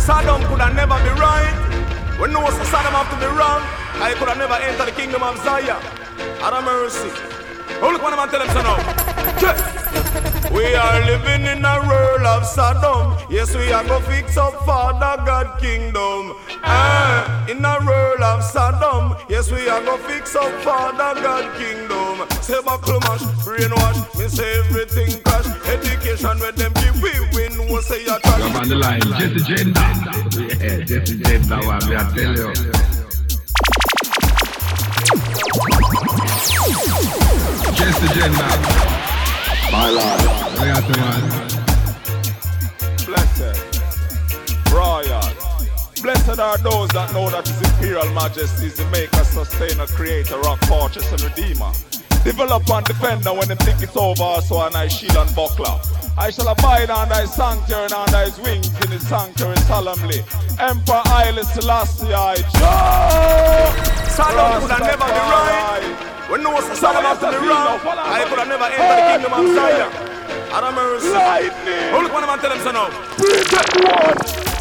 Saddam could have never be right. When no Saddam have to be wrong, I could have never entered the kingdom of Zion. Out of mercy. Oh, look what I'm tell them so now. We are living in a world of Sodom. Yes, we are go fix up Father God kingdom. Ah, in a world of Sodom. Yes, we are go fix up Father God kingdom. Say buckle mash, brainwash, me say everything crash. Education where them give we win, we say a trash. Come on the line, Jesse Jendah. Yeah, Jesse Jendah, what me I tell you. Jesse Jendah. My lord. Obrigado, man. Blessed, royal. Blessed are those that know that His Imperial Majesty is the maker, sustainer, creator, rock, fortress, and redeemer. Develop and defend defender when them think it's over, so and I shield and buckler. I shall abide under his sanctuary and under his wings in his sanctuary solemnly. Emperor Haile Selassie, I Joe! Saddam could have never be right. When no Saddam have to be wrong, I could have never entered the kingdom of Zion. Of mercy. Lightning. Oh, look what I'm tell them so now.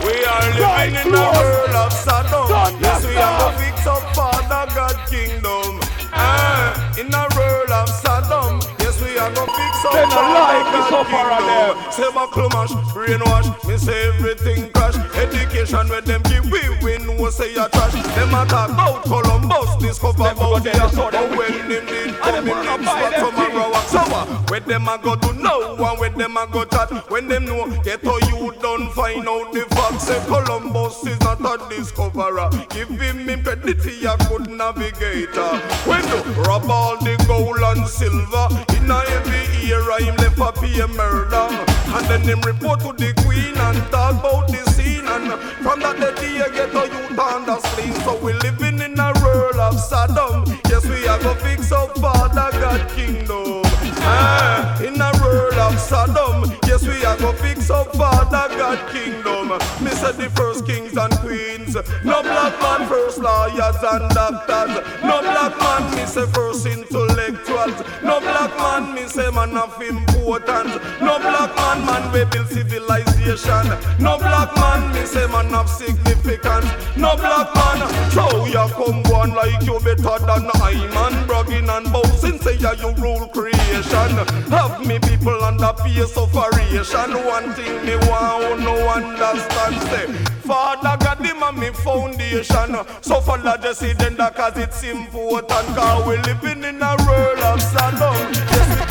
We are living in the world of Sodom. Yes, we are to fix up Father God kingdom. Ah, in a world Sodom. Yes, we are to fix up Father God kingdom. Say buckle mash, brainwash. Me say everything. Education where them give we win. We say a trash. Them attack about Columbus. Discover about the But when them come in, them spot tomorrow. Sour. Where them a go to know and where them a go chat. When them know, get how you done find out the facts. Say Columbus is not a discoverer. Give him impedity a good navigator. When you rob all the gold and silver in a heavy era, him left a pay murder. And then him report to the queen and talk about the scene. From that day, you get a youth on the screen. So we living in a world of Sodom. Yes, we are gonna fix up Father God kingdom. Ah, in a world of Sodom. Yes, we are gonna fix up Father God kingdom. Me said the first kings and queens. No black man, first lawyers and doctors. No black man, me say first intellectuals. No black man, me say man of importance. No black man, man we build civilization. No black man, me say man of significance. No black man, so you come one like you better than I man, bragging and boasting, say you rule creation. Have me people under peace of variation. One thing me want no understand, say Father God, him and me foundation. So just see then that cause it's important. Cause we living in a world of we, yes,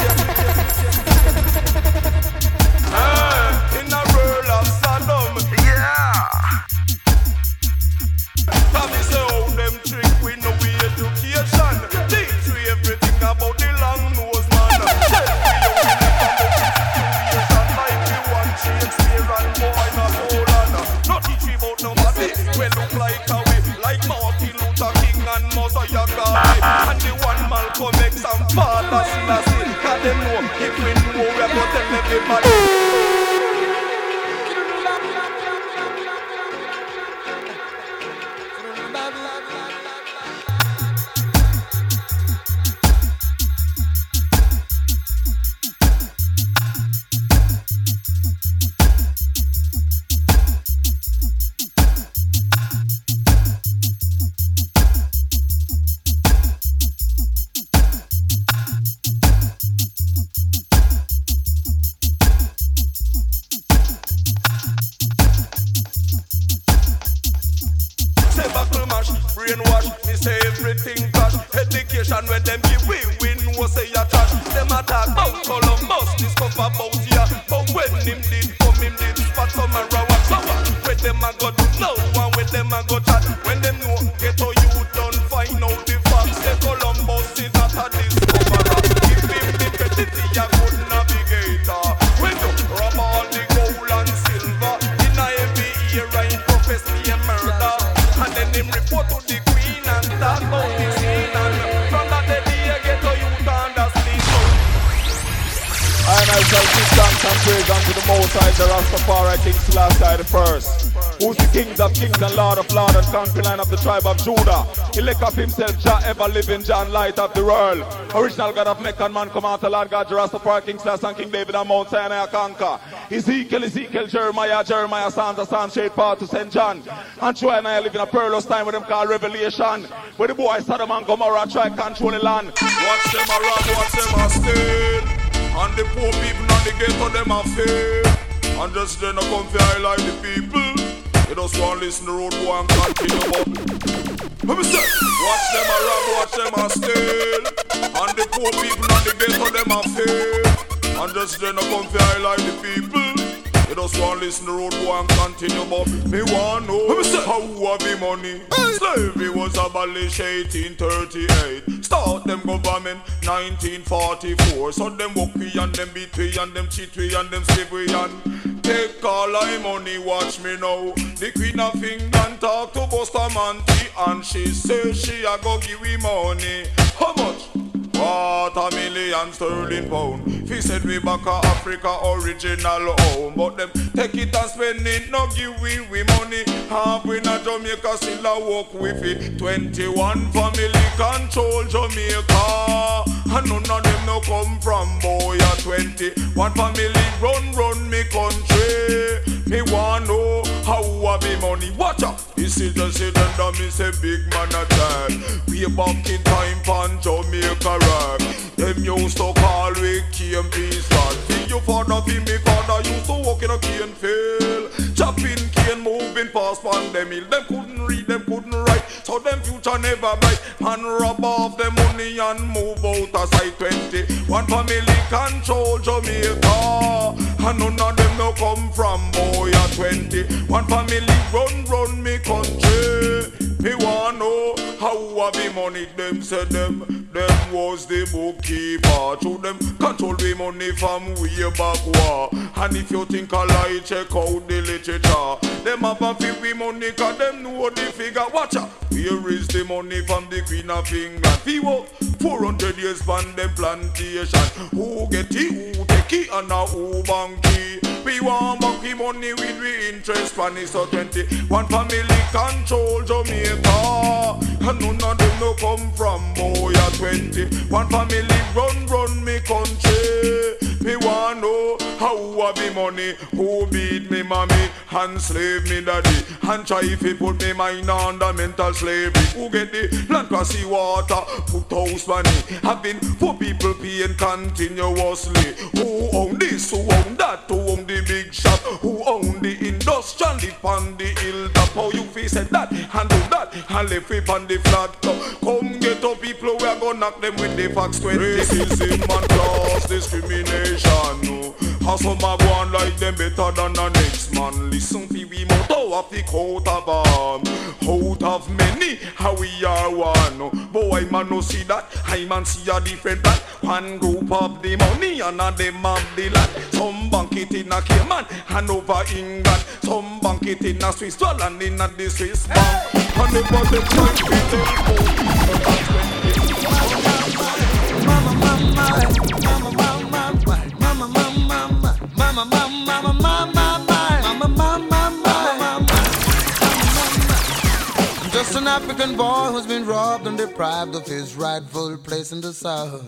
about ya. But when him did come, him did spot some and raw sour. When them a go kings of kings and lord of lords and conquering line of the tribe of Judah. He lick up himself, Jah ever living, John light of the world. Original God of Meccan man come out, the Lord God, Rastafari King Selassie and King David and Mount Sinai conquer. Ezekiel, Ezekiel, Jeremiah, Jeremiah, Psalms, Psalms, straight part to St. John. And Troy and I live in a perilous time with them called Revelation. Where the boy Sodom and Gomorrah try control the land. Watch them a rob, watch them a steal. And the poor people and the ghetto them a fail. And just then I come fi highlight the people. You just want to listen to road boy and continue bubble. Let me say, watch them a rob, watch them a steal. And the poor people and the ghetto them a fail. And just then I come fi highlight the people. You just want to listen to road boy and continue but me want know Let me say, how have the money Slavery was abolished 1838 Start them government 1944 So them walk we and them beat we and them cheat we and them slave we and Take all my money, watch me now The Queen of England talk to Bustamante And she say she a go give we money How much? A million sterling pound. He said we back a Africa original home. But them take it and spend it, no give we we money. Half we not Jamaica still a walk with it. 21 family control Jamaica. And none of them no come from boy at 20. One family run run me country. Me want know how I be money. Watch out. This is just it and me say big man a time. We back in time pan Jamaica rock. Them used to call we cane peace man. See your father, be me father used to walk in a cane field. Chopping cane, moving fast on them hill. Them couldn't read, them couldn't write. So them future never bright. And rob off them money and move out of sight 20. One family control Jamaica. And none of them no come from boy at 20. One family run, run me country. Me want know how I be money. Them said them, them was the bookkeeper. To them control the money from way back war. And if you think I lie, check out the literature. Them have a feel we money, cause them know the figure. Watch out. Here is the money from the Queen of England. People, 400 years from them plantation. Who get it, who take it, and now who bank it. We want the money with we interest money so 20 One family control Jamaica And none of them no come from boy at 20 One family run run me country Me want know how I be money. Who beat me mommy and slave me daddy. And try if he put me mind under mental slavery Who get the land sea water Put house money. Having poor people paying continuously. Who own this, who own that, who own the big shop. Who own the industrial live on the hilltop. How you face that and do that And live it on the flat top. Come get up people we are gonna knock them with the facts 20 Racism and class discrimination no. How some a go on like them better than the next man. Listen to we motto of the coat of arm. Out of many how we are one. No. Boy man no see that. I man see a different plan One group of the money and a them of the land. Some bank it in a Cayman and over England. Some bank it in a Swiss and in a the Swiss bank. And the budget trying to tell people that's African boy who's been robbed and deprived of his rightful place in the South.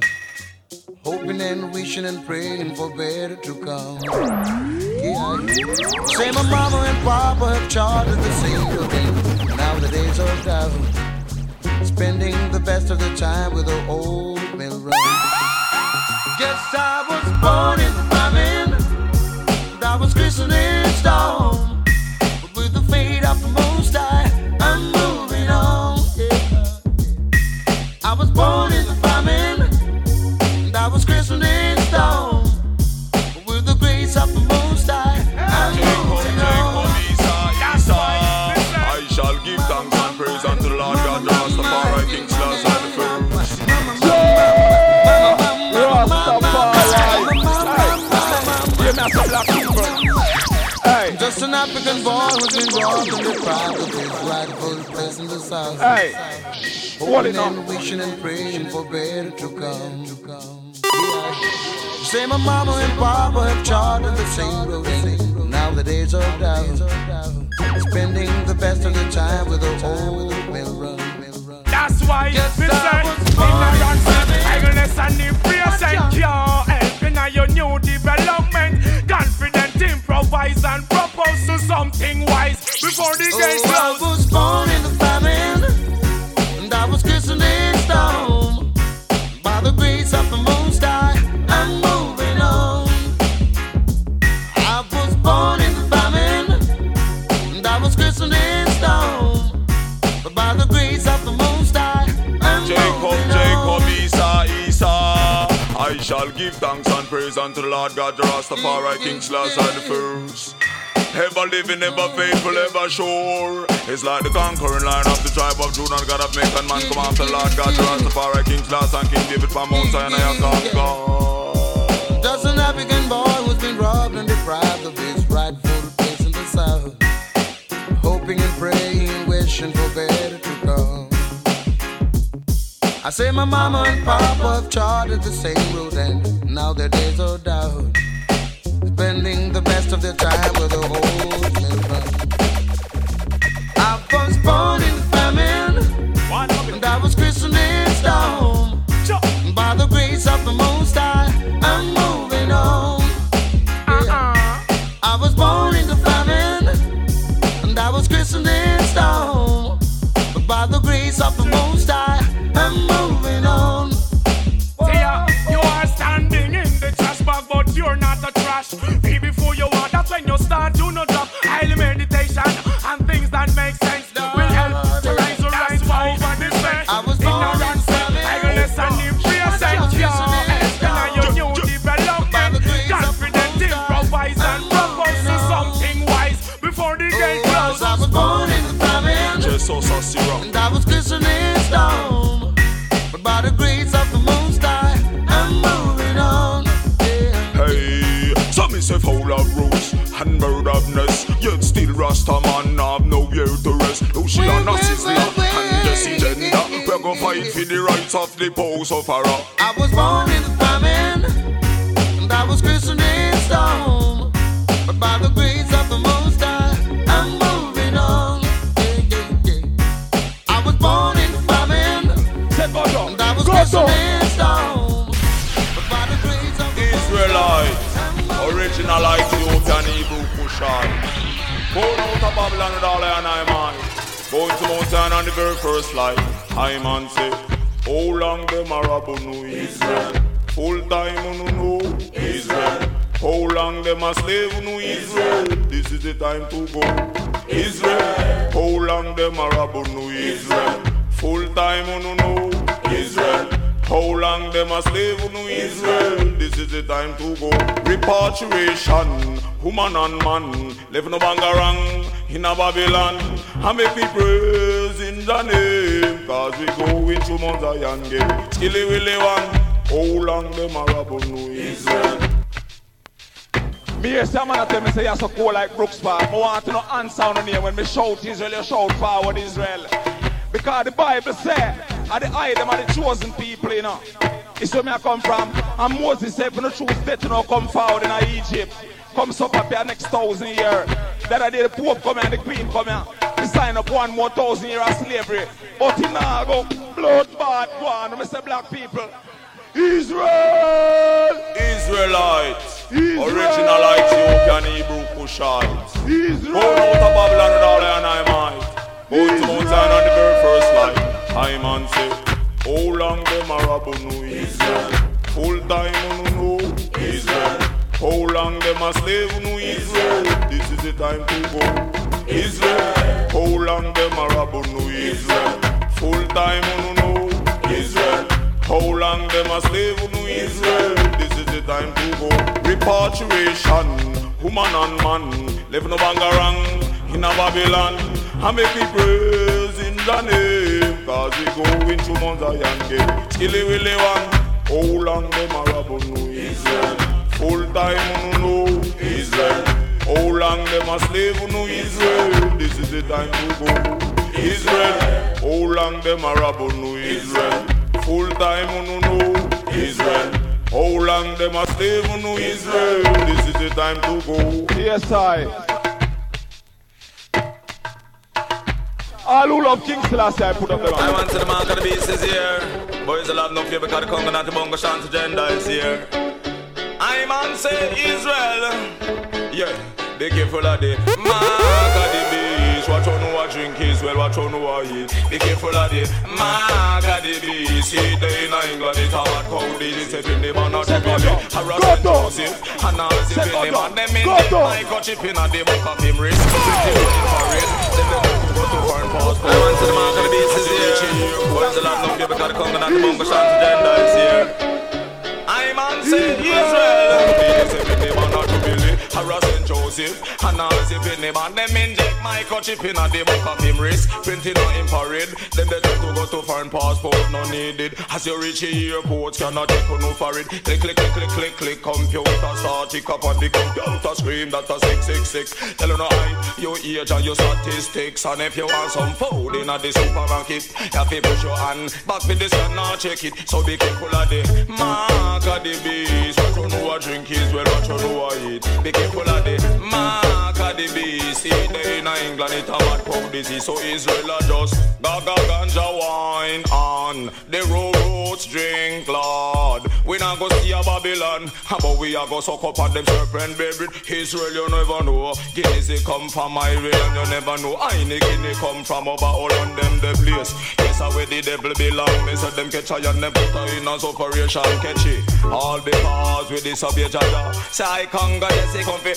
Hoping and wishing and praying for better to come. Yeah. Say my mama and papa have charted the same building. Now the days are down. Spending the best of the time with the old mill run. Guess I was born in famine. I was christened in stone. I was born in the famine. And I was christened in stone. But with the grace of the most high, I'm moving on. I shall give thanks and praise unto the Lord God, the Rastafari, King Selassie the first. Rastafari. Hear me as a black people. Hey, Just an African boy who's been robbed and the South. hey. Hoping and wishing and praying for better to come. Yeah. Say my mama and papa have charted the same road. Now the days are down. Spending the best of the time with a old mirror. That's why yes, we say ignorance, idleness and impatience can't help in your new development. Confident, improvise and propose to something wise before the day oh, close. Give thanks and praise unto the Lord God, the Rastafari, King Selassie the first. Ever living, ever faithful, ever sure. It's like the conquering line of the tribe of Judah, God of make and man come after the Lord God, the Rastafari, King Selassie and King David from Mount Sinai, conquer. Just an African boy who's been robbed and deprived of his rightful place in the South. Hoping and praying, wishing for better come. I say my mama and papa have charted the same road and now their days are down. Spending the best of their time with the old children. I was born in famine and I was christened in stone. By the grace of the Most High, I'm murderousness. Yet still Rasta man have no year to rest. She Wait, and Jesse Jendah. We're gonna fight for the rights of the post of our I was Ethiopian Hebrew Kushite. Born out of Babylon with all I and I man. Going to Mount Zion on the very first light. I man say, How long them Arab know Israel? Full time no know Israel. How long them a slave no Israel? This is the time to go. Israel. How long them Arab know Israel? Full time no know Israel. How long them a slave no Israel? This is the time to go. Repatriation, woman and man, live no bangarang in a Babylon. I make me praise in the name, cause we go into Mount Zion gate. Skilly willy one, how long them Arab no Israel? Me hear some man tell me say you're so cool like Brooks Park. I want to know answer on name when me shout Israel, you shout forward Israel. Because the Bible say, are the eye them are the chosen people, you know. It's where me I come from. And Moses said, for the truth, that you know come forward in Egypt. Come so up here next thousand year. That I did the Pope come here and the Queen come here. To sign up one more thousand year of slavery. But now go blood bad one. I say black people. Israel! Israelites, Israel. original Ethiopian Hebrew Kushites. Israel! Born out of Babylon with all and I might. Born to Mount Zion on the very first light. I man say, How long them know Israel? Full time no know Israel. How long them a slave know Israel? This is the time to go. Israel. How long them Arab know Israel? Full time no know Israel. How long them a slave know Israel? This is the time to go. Repatriation, woman and man, live no bangarang in a Babylon. I make me praise in the name, cause we go into Mount Zion gate. Skilly willy one, how long them Arab know Israel? time you know Israel. How long them a slave you Israel. This is the time to go Israel. How long them a rob you Israel. Full time you know Israel. How long them a slave you Israel. This is the time to go. Yes I. All who love King Selassie, I put up the I want to the mark of the beast is here. Boys, I love no fear because the Congo, not the Bongo, Shanta, gender is here. I man say Israel. Yeah, be careful of the mark of the beast. Watch on who a drink is well, watch on who a eat. Be careful of the mark of the beast. See they in England, it's a hard cold. It's a pin the man not to be harassing Joseph. And now it's a pin the man. Them in the mic, got chip in at the back of him wrist. Pretty running for it. Them the go to foreign passport. I want to the mark of the beast is here. Boys will have no fear because the Congo not the bongo chant agenda is here. Joseph. And now a pin the man. Them inject microchip in the back of him wrist. Printing on him parade. Them they try to go to foreign passport. No needed. As you reach the airport, cannot take no for it. Click, click, click, click, click, click. Computer start tick up on the computer screen. That a 666. Tell you no I, your age and your statistics. And if you want some food in the supermarket, you have to push your hand back with this and now check it. So be careful of the mark of the beast. What you know a drink is well, what you know a eat. Be careful of the mark of the beast. They in England, it a mad crowd disease. So Israel a just gaga ganja wine on the roads drink, Lord. We not go see a Babylon, but we a go suck up at them serpent baby. Israel, you never know. Guineas they come from Ireland, you never know. I Guinea come from over all on them the place. Yes, I where the devil belong. Me say them catch I and them put her in as operation catch it. All because we disobey Jaja. Say I can't go yes, come fi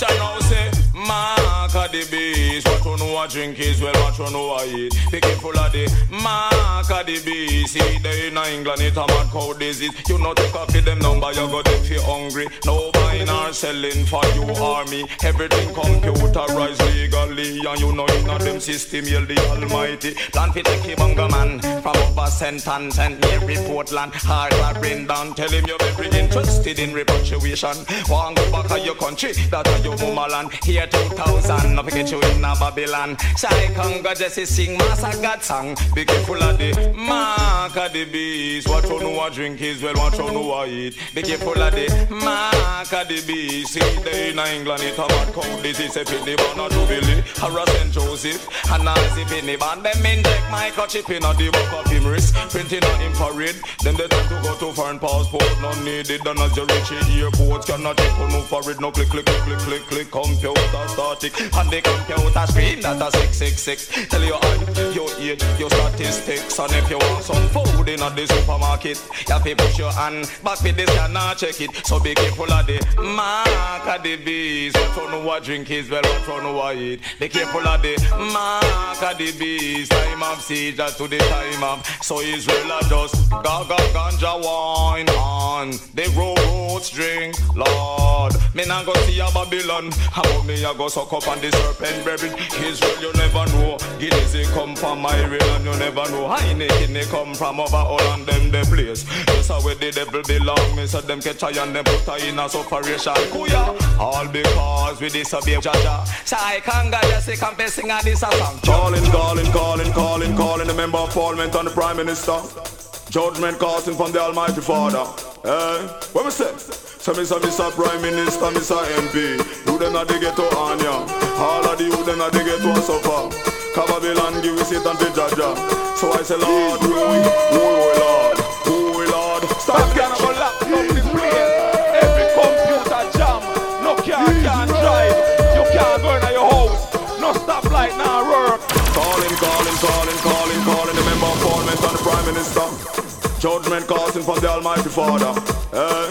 hurt you now. Say mark of the beast. What you know a drink is well, what you know a eat. Be careful of the mark of the beast. See they in England it a mad cow disease. You not take off them number, you go if you hungry. No buying or selling for you or me. Everything computerized legally, and you know in them system, you're the Almighty. Plan fi take bunga man from over sentence and near Portland. Hard I bring down, tell him you're very interested in repatriation. Want go back to your country, that are your mama land. Here 2000, no forget you in Babylon. Shy Congo Jesse sing Master God song. Be careful of the mark of the beast. What you know a drink is well, what you know a eat. Be careful of the mark of the beast. See they in England, it bad cow. This is a pity, but not to Billy. Harassing Joseph, and now it's a penny band. Them inject microchip in the back of him wrist. Printing on him infrared. Then they try to go to foreign passport, no needed. And as you reach the airport, cannot take no for it. No click, click, click, click, click, click. Computer static. And the computer screen that a 666. Tell you I, your age, your statistics. And if you want some food in the supermarket, you have to push your hand back with this and not check it. So be careful of the mark of the beast. What you know what drink is well, what you know what eat. Be careful of the mark of the beast. Time of siege to the time of. So Israel are just gaga ganja wine on the roads drink, Lord. Me not go see a Babylon. How about me go suck up on the serpent buried Israel, you never know. Guineas they come from Ireland, you never know. Heineken they come from over all on them the place. That's how where the devil belong. Me so them catch and them put her in a separation. Kuya, all because we disobey Jaja. So I can't get just confessing and this a song. Calling, calling, calling, calling, calling the member of parliament and the prime minister. Judgment casting from the Almighty Father. Eh? What me say? So me say Mr. Prime Minister, Mr. MP. Who them not they get to Anya. All of the you them not they get to suffer. Babylon give it and the Jaja. So I say Lord, we, we, Lord, we, Lord. Stop can go lock up the place. Every computer jam. No car can drive. You can't go in your house. No stoplight now work. Calling, calling, calling, calling, calling the member of parliament and the prime minister. Judgment casting from the Almighty Father. Eh?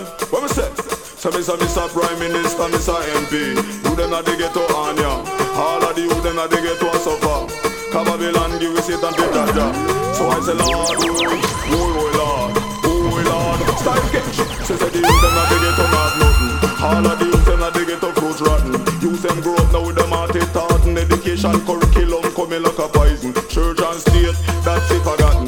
So me say Mr. Prime Minister, Mr. MP. You them not they get to Anya. All of the you them not they get to suffer. Babylon give us it and the Jaja. So I say Lord, oh, oh, oh Lord, oh, oh Lord. Style catch. So say the youth them not they get to mad nothing. All of the youth them not they get to fruit rotten. Youth them grow up now with them it tartan. Education curriculum coming like a poison. Church and state that's it forgotten.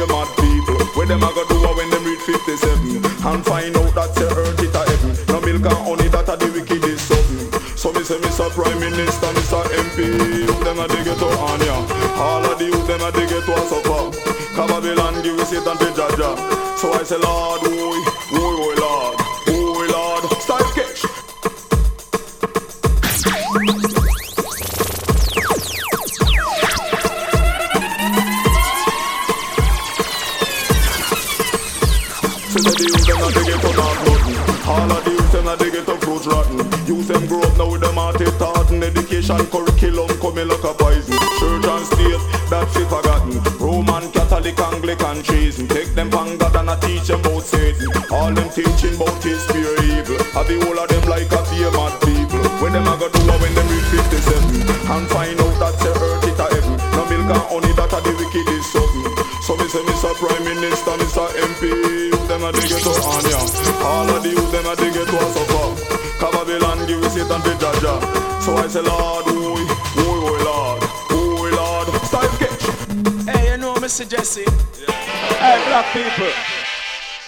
Fear mad people. Where them a go do when them reach 57 and find out that the earth it a heaven. No milk and honey that a the wickedest something. So me say Mr. Prime Minister, Mr. MP, you them a dig it to Anya. All of the youth them a dig it to a suffer. Babylon give us it and the Jaja. So I say Lord, Lord, oh Curriculum coming like a poison. Church and state that fi forgotten. Roman Catholic Anglican treason. Take them from God and a teach them about Satan. All them teaching about his pure evil. I the whole of them like a fear mad people. When them a go do when them reach 57 and find out that say earth it a heaven. No milk and honey that a the wicked is something. So me say Mr. Prime Minister, Mr. MP, them a dig it to Anya. All of the youth them a dig it to a suffer. Babylon give it and the Jaja. So I say Lord, oi, oi, oi, Lord, oi, Lord. Style catch. Hey, you know, Mr. Jesse. Hey, black people.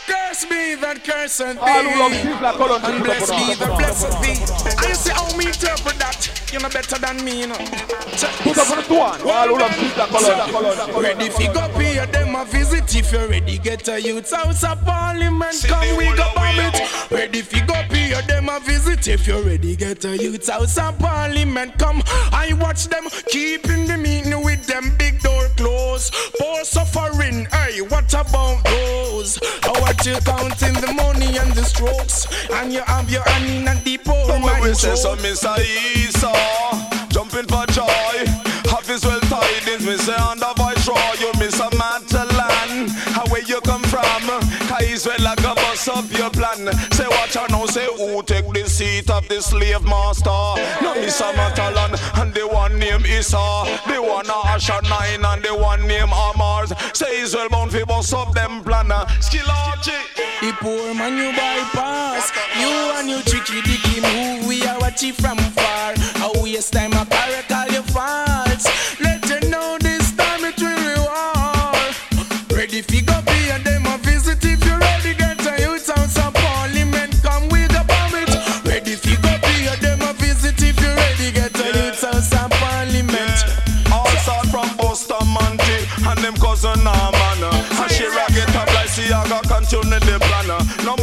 Curse me that curse and All who love people are colored And bless me put that on. blessed be. And you see how me interpret that? You're not better than me, you know. Check Put this. up on the one. All who love people are colored. Ready fi go pay them a visit if you're ready get a youth house of parliament See come we go of bomb it Ready fi go pay them a visit if you're ready get a youth house of parliament come I watch them keeping the meeting with them big door poor suffering hey what about those how what you counting the money and the strokes and you have your hand in a deep hole man we say so. Mr. Jumping for joy. Half is well tidings, me say under a bus up your plan. Say what you know, say who take the seat of the slave master? No, miss a Matalan, and the one name Esau, the one Asher nine, and the one name Amars. Say Israel bound fi bust up them plan. Skill archie. The poor man you bypass You and your tricky dicky move We are watching from far How waste time a carrot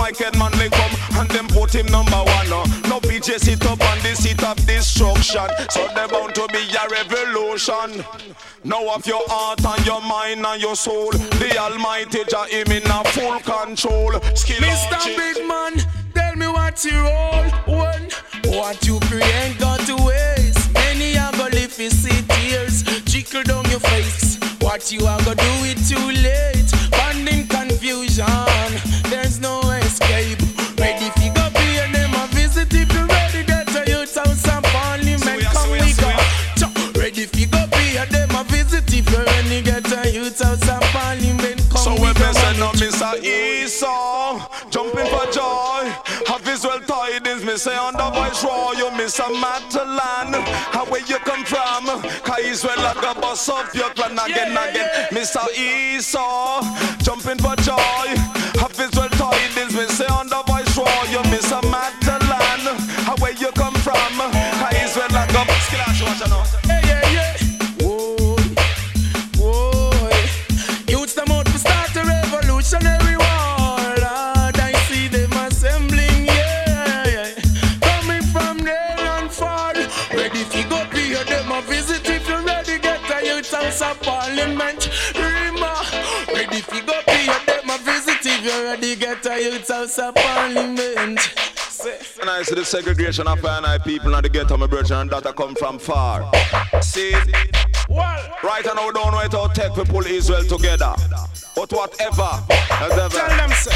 Mike man they come and them put him number one. Uh. No PJ sit up on the seat of destruction. So they bound to be a revolution. Now of your heart and your mind and your soul, the Almighty Jah him in a full control. Skill Mr. Big Man, tell me what you roll one. What you create got to waste. Many are gonna live see tears trickle down your face. What you are gonna do it too late. Finding confusion, Esau, jumping for joy. Have visual tidings, me say on the voice raw, you miss a Matalan. How where you come from? Cause Israel like a bus up your clan again, again. Mr. Esau, jumping for joy. Have visual tidings, me say house of parliament. And I see the segregation of I people and the ghetto, my brother, and that I come from far. See, right now we don't know it how tech we pull Israel together. But whatever, as Tell them so.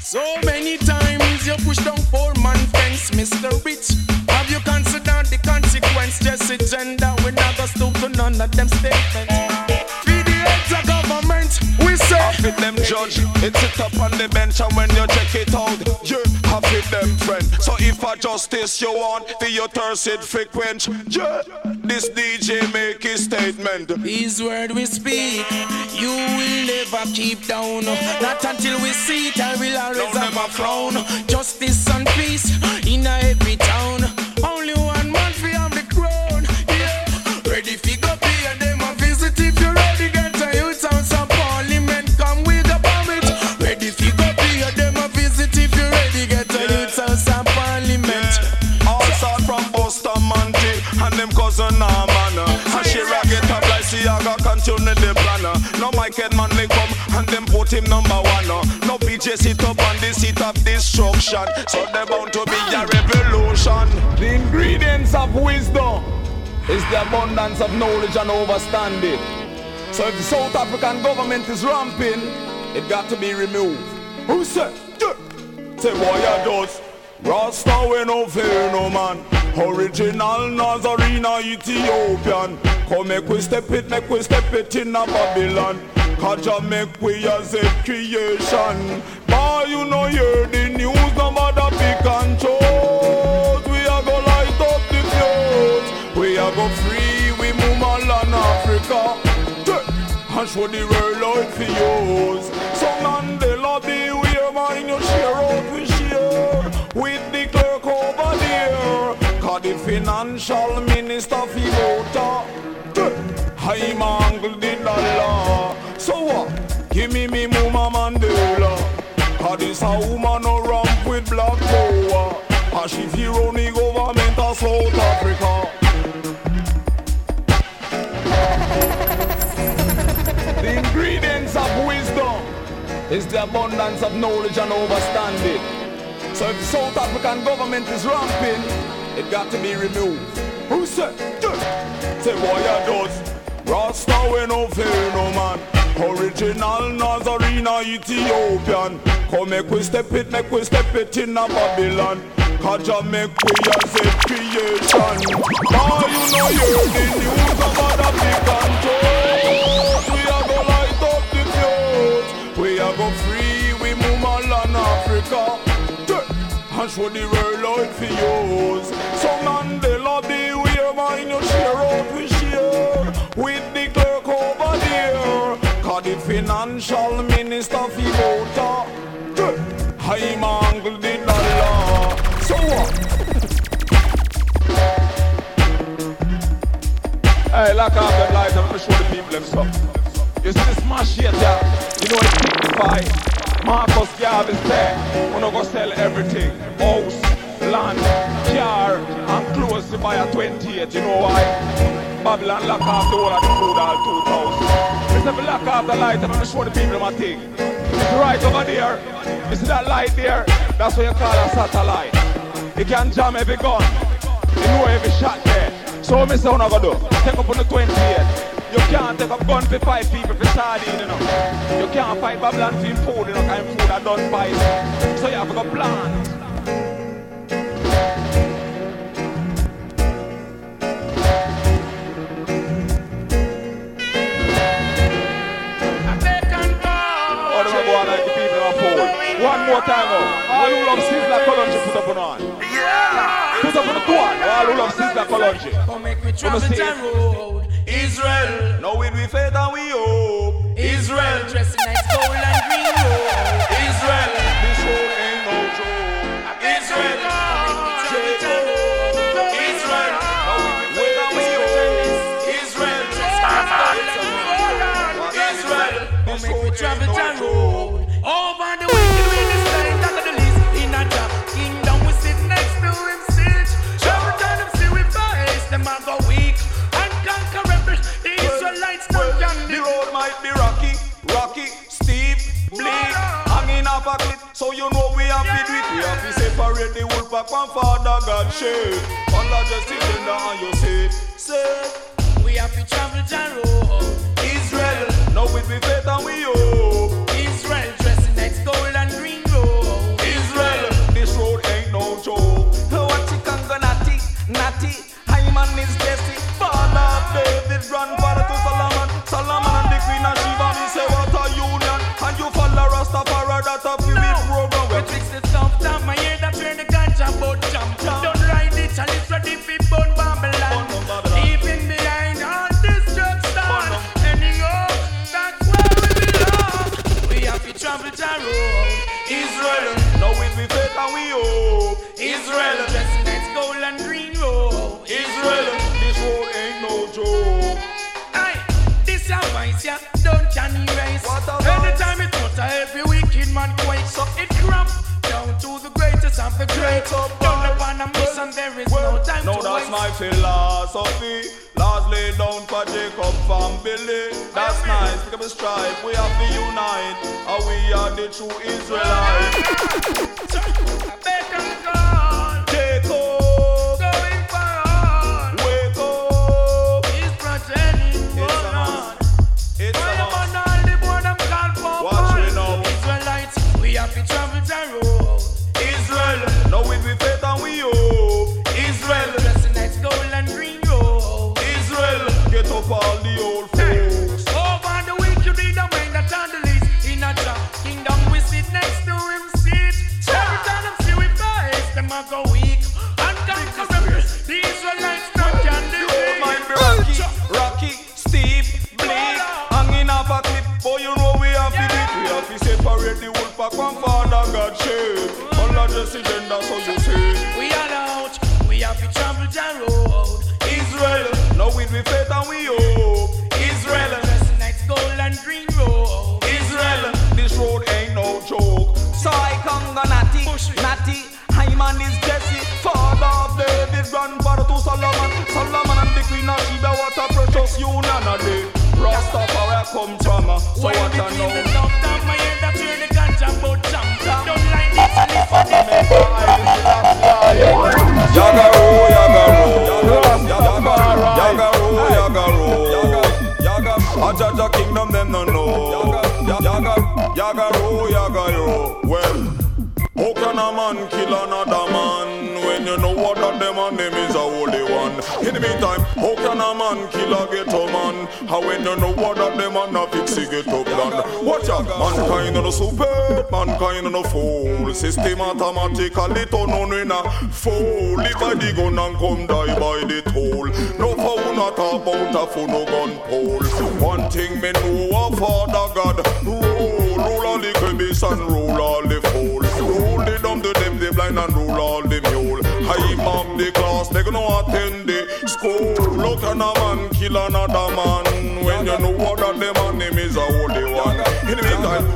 So many times you push down four man fence, Mr. Rich. Have you considered the consequence? Jesse Jendah, we go stoop to none of them statements. Fit them judge, it sit up on the bench and when you check it out, yeah, have it them friend. So if a justice you want, the your thirst it frequent, yeah, this DJ make his statement. His word we speak, you will never keep down. Not until we see it, I will always have a crown. Justice and peace in every town. Only one him number one. No, no BJ sit up on the seat of destruction. So there bound to be a revolution. The ingredients of wisdom is the abundance of knowledge and understanding. So if the South African government is ramping, it got to be removed. Who said? Yeah. Say why you does? Rasta we no fear no man. Original Nazarene Ethiopian. Come make we step it, make we step it in a Babylon. Kaja make we as a creation. Boy, you know hear the news, no matter pick and choose. We are go light up the fuse. We are go free, we move on Africa. And show the world out for use. So Mandela be where mine you share out we share. With the clerk over there. Cause the financial minister fi voter. I mangle the dollar. Give me me Muma Mandela. Cause this a woman no ramp with black power. And she fear only government of South Africa. The ingredients of wisdom is the abundance of knowledge and understanding. So if the South African government is ramping, it got to be removed. Who said? Say why you does? Rasta we no fear no man. Original Nazarene Ethiopian. Come make we step it, make we step it in a Babylon. Kaja make we a creation. Now you know hear the news about the big control. We are go light up the fuse. We are go free, we move all on Africa. And show the world out for. So them stuff. You see this yeah? You know it signify. Marcus Garvey said, we're not gonna sell everything. House, land, car, and clothes to buy a 28. You know why? Babylon lock off the whole of the food all 2000. It's if lock off the light, I'm gonna show the people my thing. It's right over there. You see that light there? That's what you call a satellite. You can jam every gun. You know every shot there. So me say what gonna do. Take up on the 28. You can't up gun for five people for sardine, you know. You can't fight Babylon for food, you know, kind of food I don't buy. So you have to go plant. Oh, they go on like people are fool. One more time now. All who love Sizzla Kalonji put up on on. Put up on the one. All who love Sizzla Kalonji. Come make me travel the road. Israel, Now with we faith and we hope. Israel, dressing separate the wolf pack from Father God shade. Allah just sit in there and you say, say, We have to travel road. Israel, now with we faith and we hope. Israel, dressing next gold and green robe. Israel, this road ain't no joke. You can go natty, natty, Hyman is Jesse, father of David, grandfather greatest of the great. Down upon a there is no time No, to that's waste. my philosophy. Laws laid down for Jacob family. That's nice. Pick up a stripe. We have to unite. And we are the true Israelites. Jacob. Have to travel the road. Israel, now with we faith and we hope. Israel, Blessing nights, gold and green road. Israel, this road ain't no joke. So Sai Kanga Nati, Nati, Hyman is Jesse, father of David, grandfather to Solomon, Solomon and the Queen of Sheba, what a precious union a day. Rastafari come from, so Well, what I between the know. top down my head, that's where the ganja boat jump. Don't like this, I live for Kingdom them no the meantime, how can a man kill a ghetto man? How when you know what that them and a fix a ghetto plan? Watch out, mankind on the super, mankind on the fool. System automatically turn on in a fool. Live by the gun and come die by the toll. No foul not about a fool no gun pole. One thing me know of Father God, rule, rule all the crevice and rule all the fool. Rule the dumb, the deaf, the blind and rule all the class, they gonna attend the school. Look at a man kill another man when you know what that the man name is a holy one.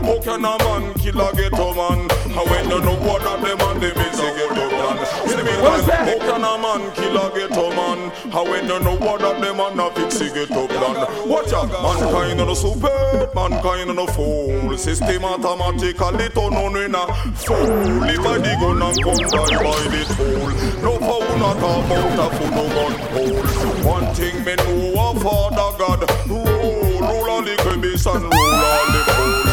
How can a man kill a ghetto man? And when you know what that the man name is a ghetto man. In the meantime, how can a man kill a ghetto man? And when you know what that the man a fix a ghetto plan. Watch out, mankind on the super, mankind on the fool. System automatically turn on in a fool. Live by the gun and come die by the toll. No foul not about a fool no gun pole. One thing me know of Father God, rule, rule all the crevice and rule all the fools.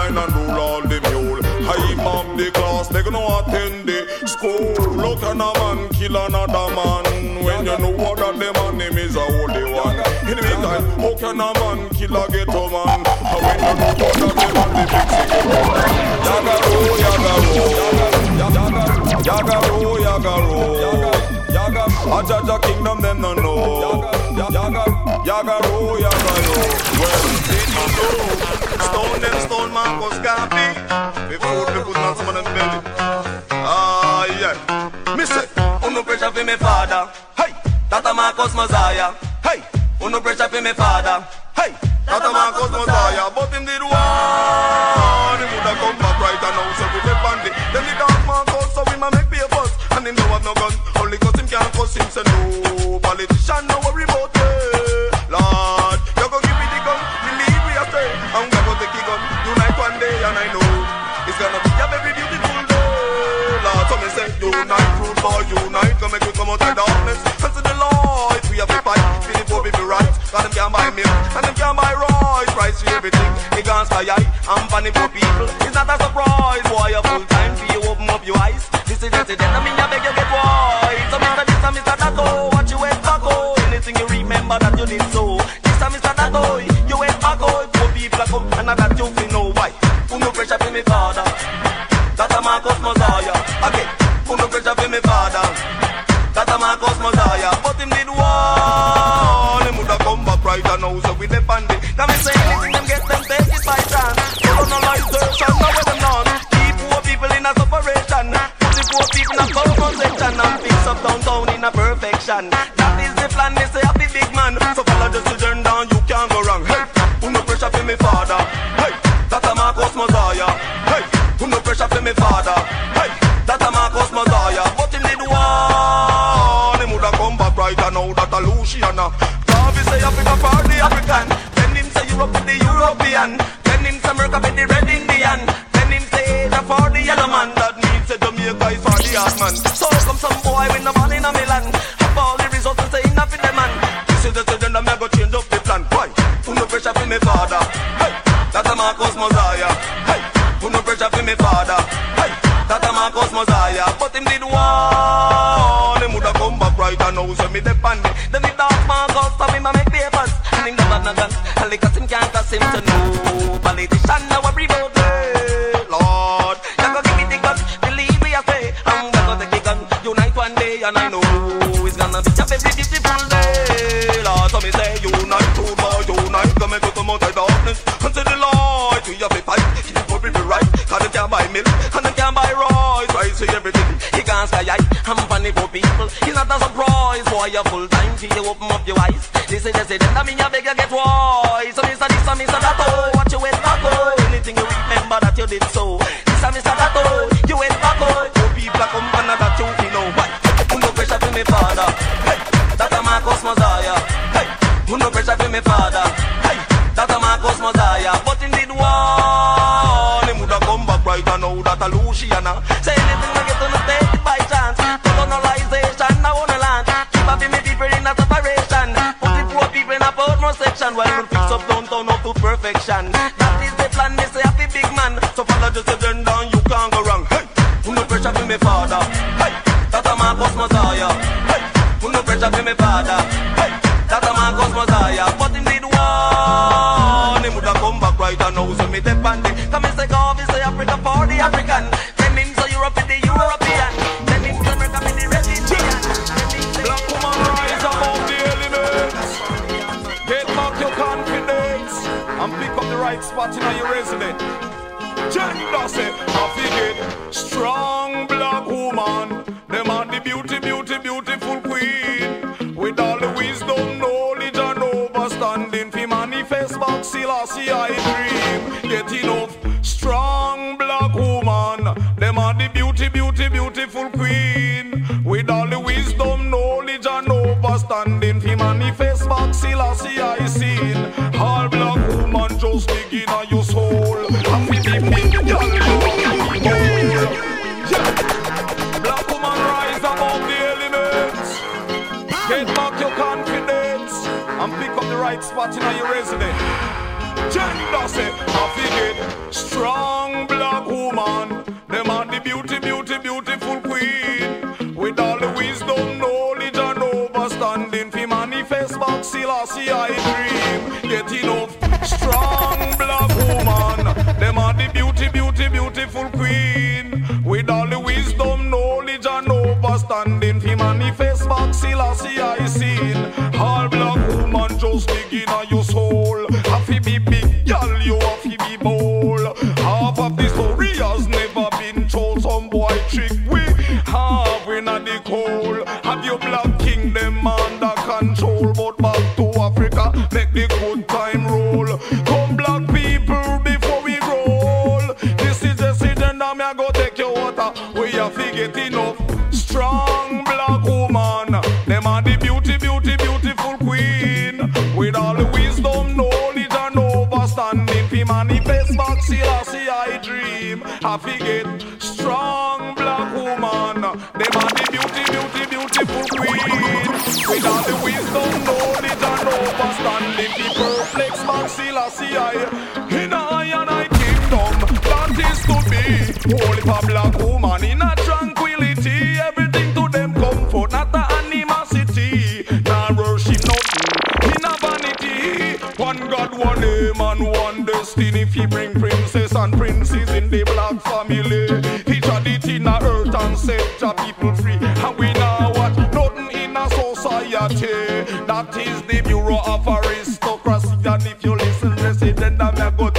Blind and rule all the mule. I mom the class, they gonna attend the school. Look at a man kill another man when you know what that the man name is a holy one. In the meantime, how can a man kill a ghetto man? And when you know what that the man the a ghetto man. Yagaro, oh, yagaro, oh. yagaro, yagaro, yagaro, yaga. Ajaja kingdom them no know. Yaga, yagaro, yagaro. Well, did you know? Stone them stone Marcus Garvey. Before they put on some of them belly. Ah, yeah. Me say, Uno pressure for me father. Hey, Tata Marcus Mosiah. Hey, uno pressure for me father. Hey, Tata Marcus Mosiah, but him did one. Of darkness. And to the light, we have to fight. For the poor people right, cause them can't buy milk, and them can't buy rice. Price for everything, it can't sky high. I'm funny for people, it's not a surprise. Boy, a full time for you, open up your eyes. This is it, I mean, I beg you get wise. action. That is the plan, they say, happy big man. So follow the children down, you can't go wrong. Hey, who no pressure for me father? Hey, that's a Marcus Mosiah. Hey, who no pressure for me father? Hey, that's a Marcus Mosiah. But in the one, he woulda come back right now that a Luciana. Garvey say Africa for the African, then him say Europe for the European, then him say America for the Redding. you full time for you open up your eyes. Listen, they say that I section While we fix up downtown up to perfection. That is the plan, they say happy big man. So follow Joseph turn down, you can't go wrong. Hey, put no pressure for me father. Hey, that a Marcus Mosiah. Hey, put no pressure for me father. Hey, that a Marcus Mosiah. But him did one, him woulda come back right and now So me depend. right spot in your resident. Jenny does it, you get. Strong black woman, them are the beauty, beauty, beautiful queen. With all the wisdom, knowledge, and overstanding, fi manifest back, Selassie, I dream. can't forget enough. Strong black woman, them are the beauty, beauty, beautiful queen. With all the wisdom, knowledge, and understanding, fi manifest back, see, I see, I dream. I forget strong black woman, them are the beauty, beauty, beautiful queen. With all the wisdom, knowledge, and understanding, she perplex back, see, I see, I. In a I and I kingdom, that is to be. Holy for black woman. he bring princes and princes in the black family. He tried it in a earth and set the people free. And we now what? Nothing in a society. That is the Bureau of Aristocracy. And if you listen, listen, then I'm go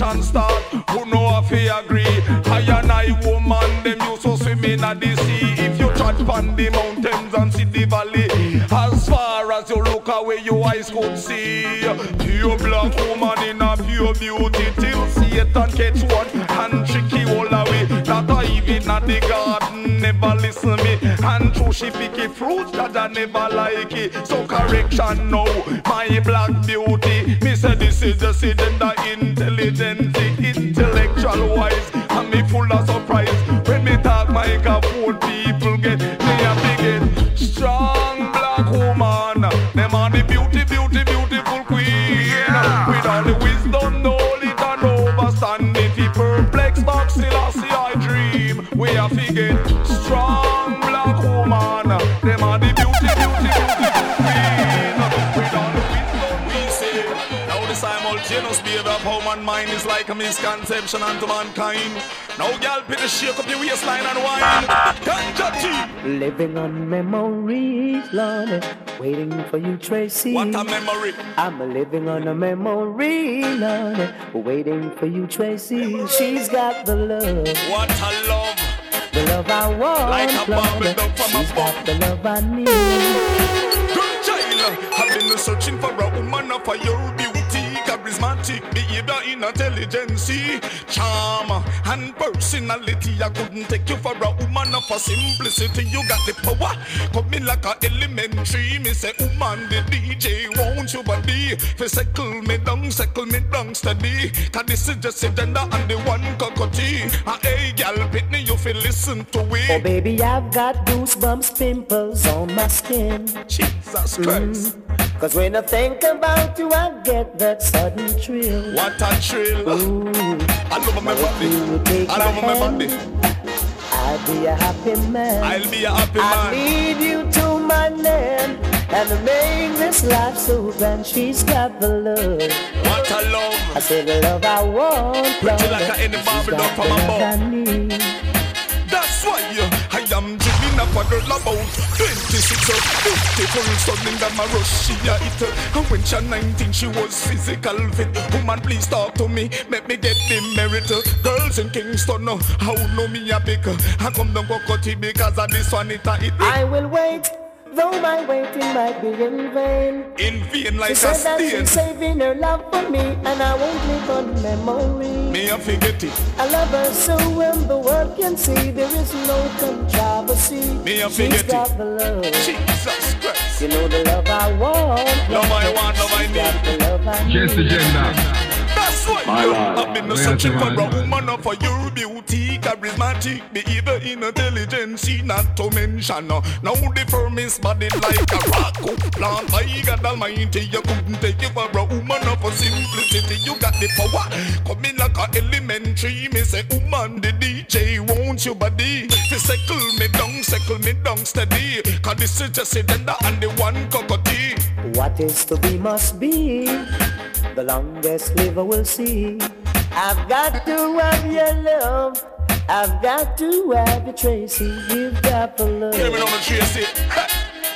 when start, who know if he agree? I and I woman, them used to swim in the sea. If you trot upon the mountains and see the valley, as far as you look away, your eyes could see. Pure black woman in a pure beauty till Satan catch one and tricky all away. I even at the garden never listen me. And true she picky fruit that I never like it. So correction now, my black beauty. Me say this is the the intelligent, intellectual wise. And me full of surprise when me talk microphone. People get like a misconception unto mankind. Now, girl, put the shake up your waistline and wine. Ganja tea. Living on memories, Lord, waiting for you, Tracy. What a memory. I'm living on a memory, Lord, waiting for you, Tracy. She's got the love, What a love. the love I want, Like a dog from a She's got the love I need. Good child. I've been searching for a woman of a charismatic behavior, intelligence, charm, and personality. I couldn't take you for a woman of a simplicity. You got the power, coming like a elementary. Me say, woman, the DJ won't you body? For settle me down, settle me down steady. Cause this is just a gender and the one Cocoa Tea. Ah, hey, gal, Pitney, you feel listen to Oh, baby, I've got goosebumps, pimples on my skin. Jesus Christ. Cause when I think about you, I get that sudden thrill. What a thrill. Ooh, I love my body. you I love my my body. I'd be a happy man. I'll be a happy man. I lead you to my land and to make this life so grand. She's got the love. What a I love. I say the love I want. Pretty Lord. like a any She's Barbie doll got from the a love bow. I need. That's why I am dreaming of a girl about 26 of beautiful stunning that my rush she a hit. And when she 19 she was physical fit. Woman please talk to me, make me get the merit. Girls in Kingston, how know me a uh, I come down go cut it because of this one it a hit. I will wait, though my waiting might be in vain. In vain She like a said that stain. she's saving her love for me, and I won't live on memory. Me a forget it. I love her so well the world can see there is no controversy. Me a She's forget it. got the love. Jesus Christ. You know the love I want. Love I want, love I She's got the love I Just need. agenda. That's why My lord. I've been Where searching for a woman of a your beauty, charismatic, behavior, intelligence, not to mention. uh, Now the firmest body like a rock plant. My God Almighty, you couldn't take you for a woman of a simplicity. You got the power, coming like a elementary. Me say, woman, the DJ won't you body? To settle me down, settle me down steady. Cause this is just a gender and the one Cocoa Tea. What is to be must be. The longest liver will see. I've got to have your love. I've got to have your Tracy. You've got the love. Hear me now, Tracy.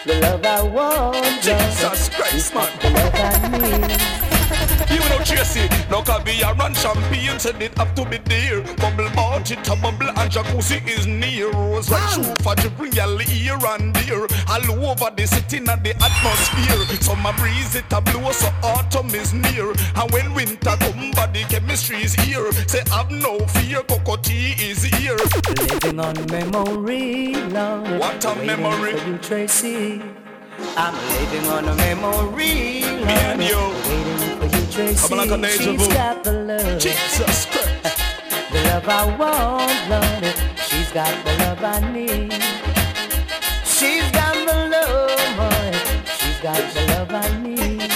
The love I want. Jesus Christ, man. The love I need. You know Tracy, no can be a run champagne, said it have to be there. Bubble bath, it a bubble and jacuzzi is near. Rose like shoe for to bring your here and there. All over the city and the atmosphere. Summer breeze it a blow, so autumn is near. And when winter come, body chemistry is here. Say I have no fear, cocoa-tea is here. Living on memory, Lord. What a memory. For you, Tracy. I'm living on a memory, Lord. Me and you. Waiting for you, I'm like a deja She's got the love. Jesus Christ. The love I want, Lord. She's got the love I need. She's got the love, boy. She's got the love I need.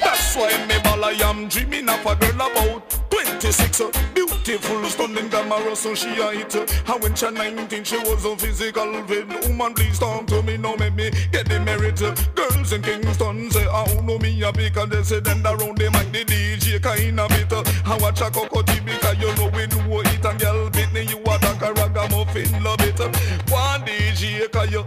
That's why me ball I am dreaming of a girl about 26 uh, Beautiful, stunning, glamorous, so she a hit uh, And when she 19, she was a physical fit Woman, please talk to me, now make me get the merit uh, Girls in Kingston say, I don't know me a And they say, then around them like the DJ kind of bit uh, I watch a cocoa because you know we do it And girl, Pitney, you a dark a ragamuffin, love it uh, One DJ, cause you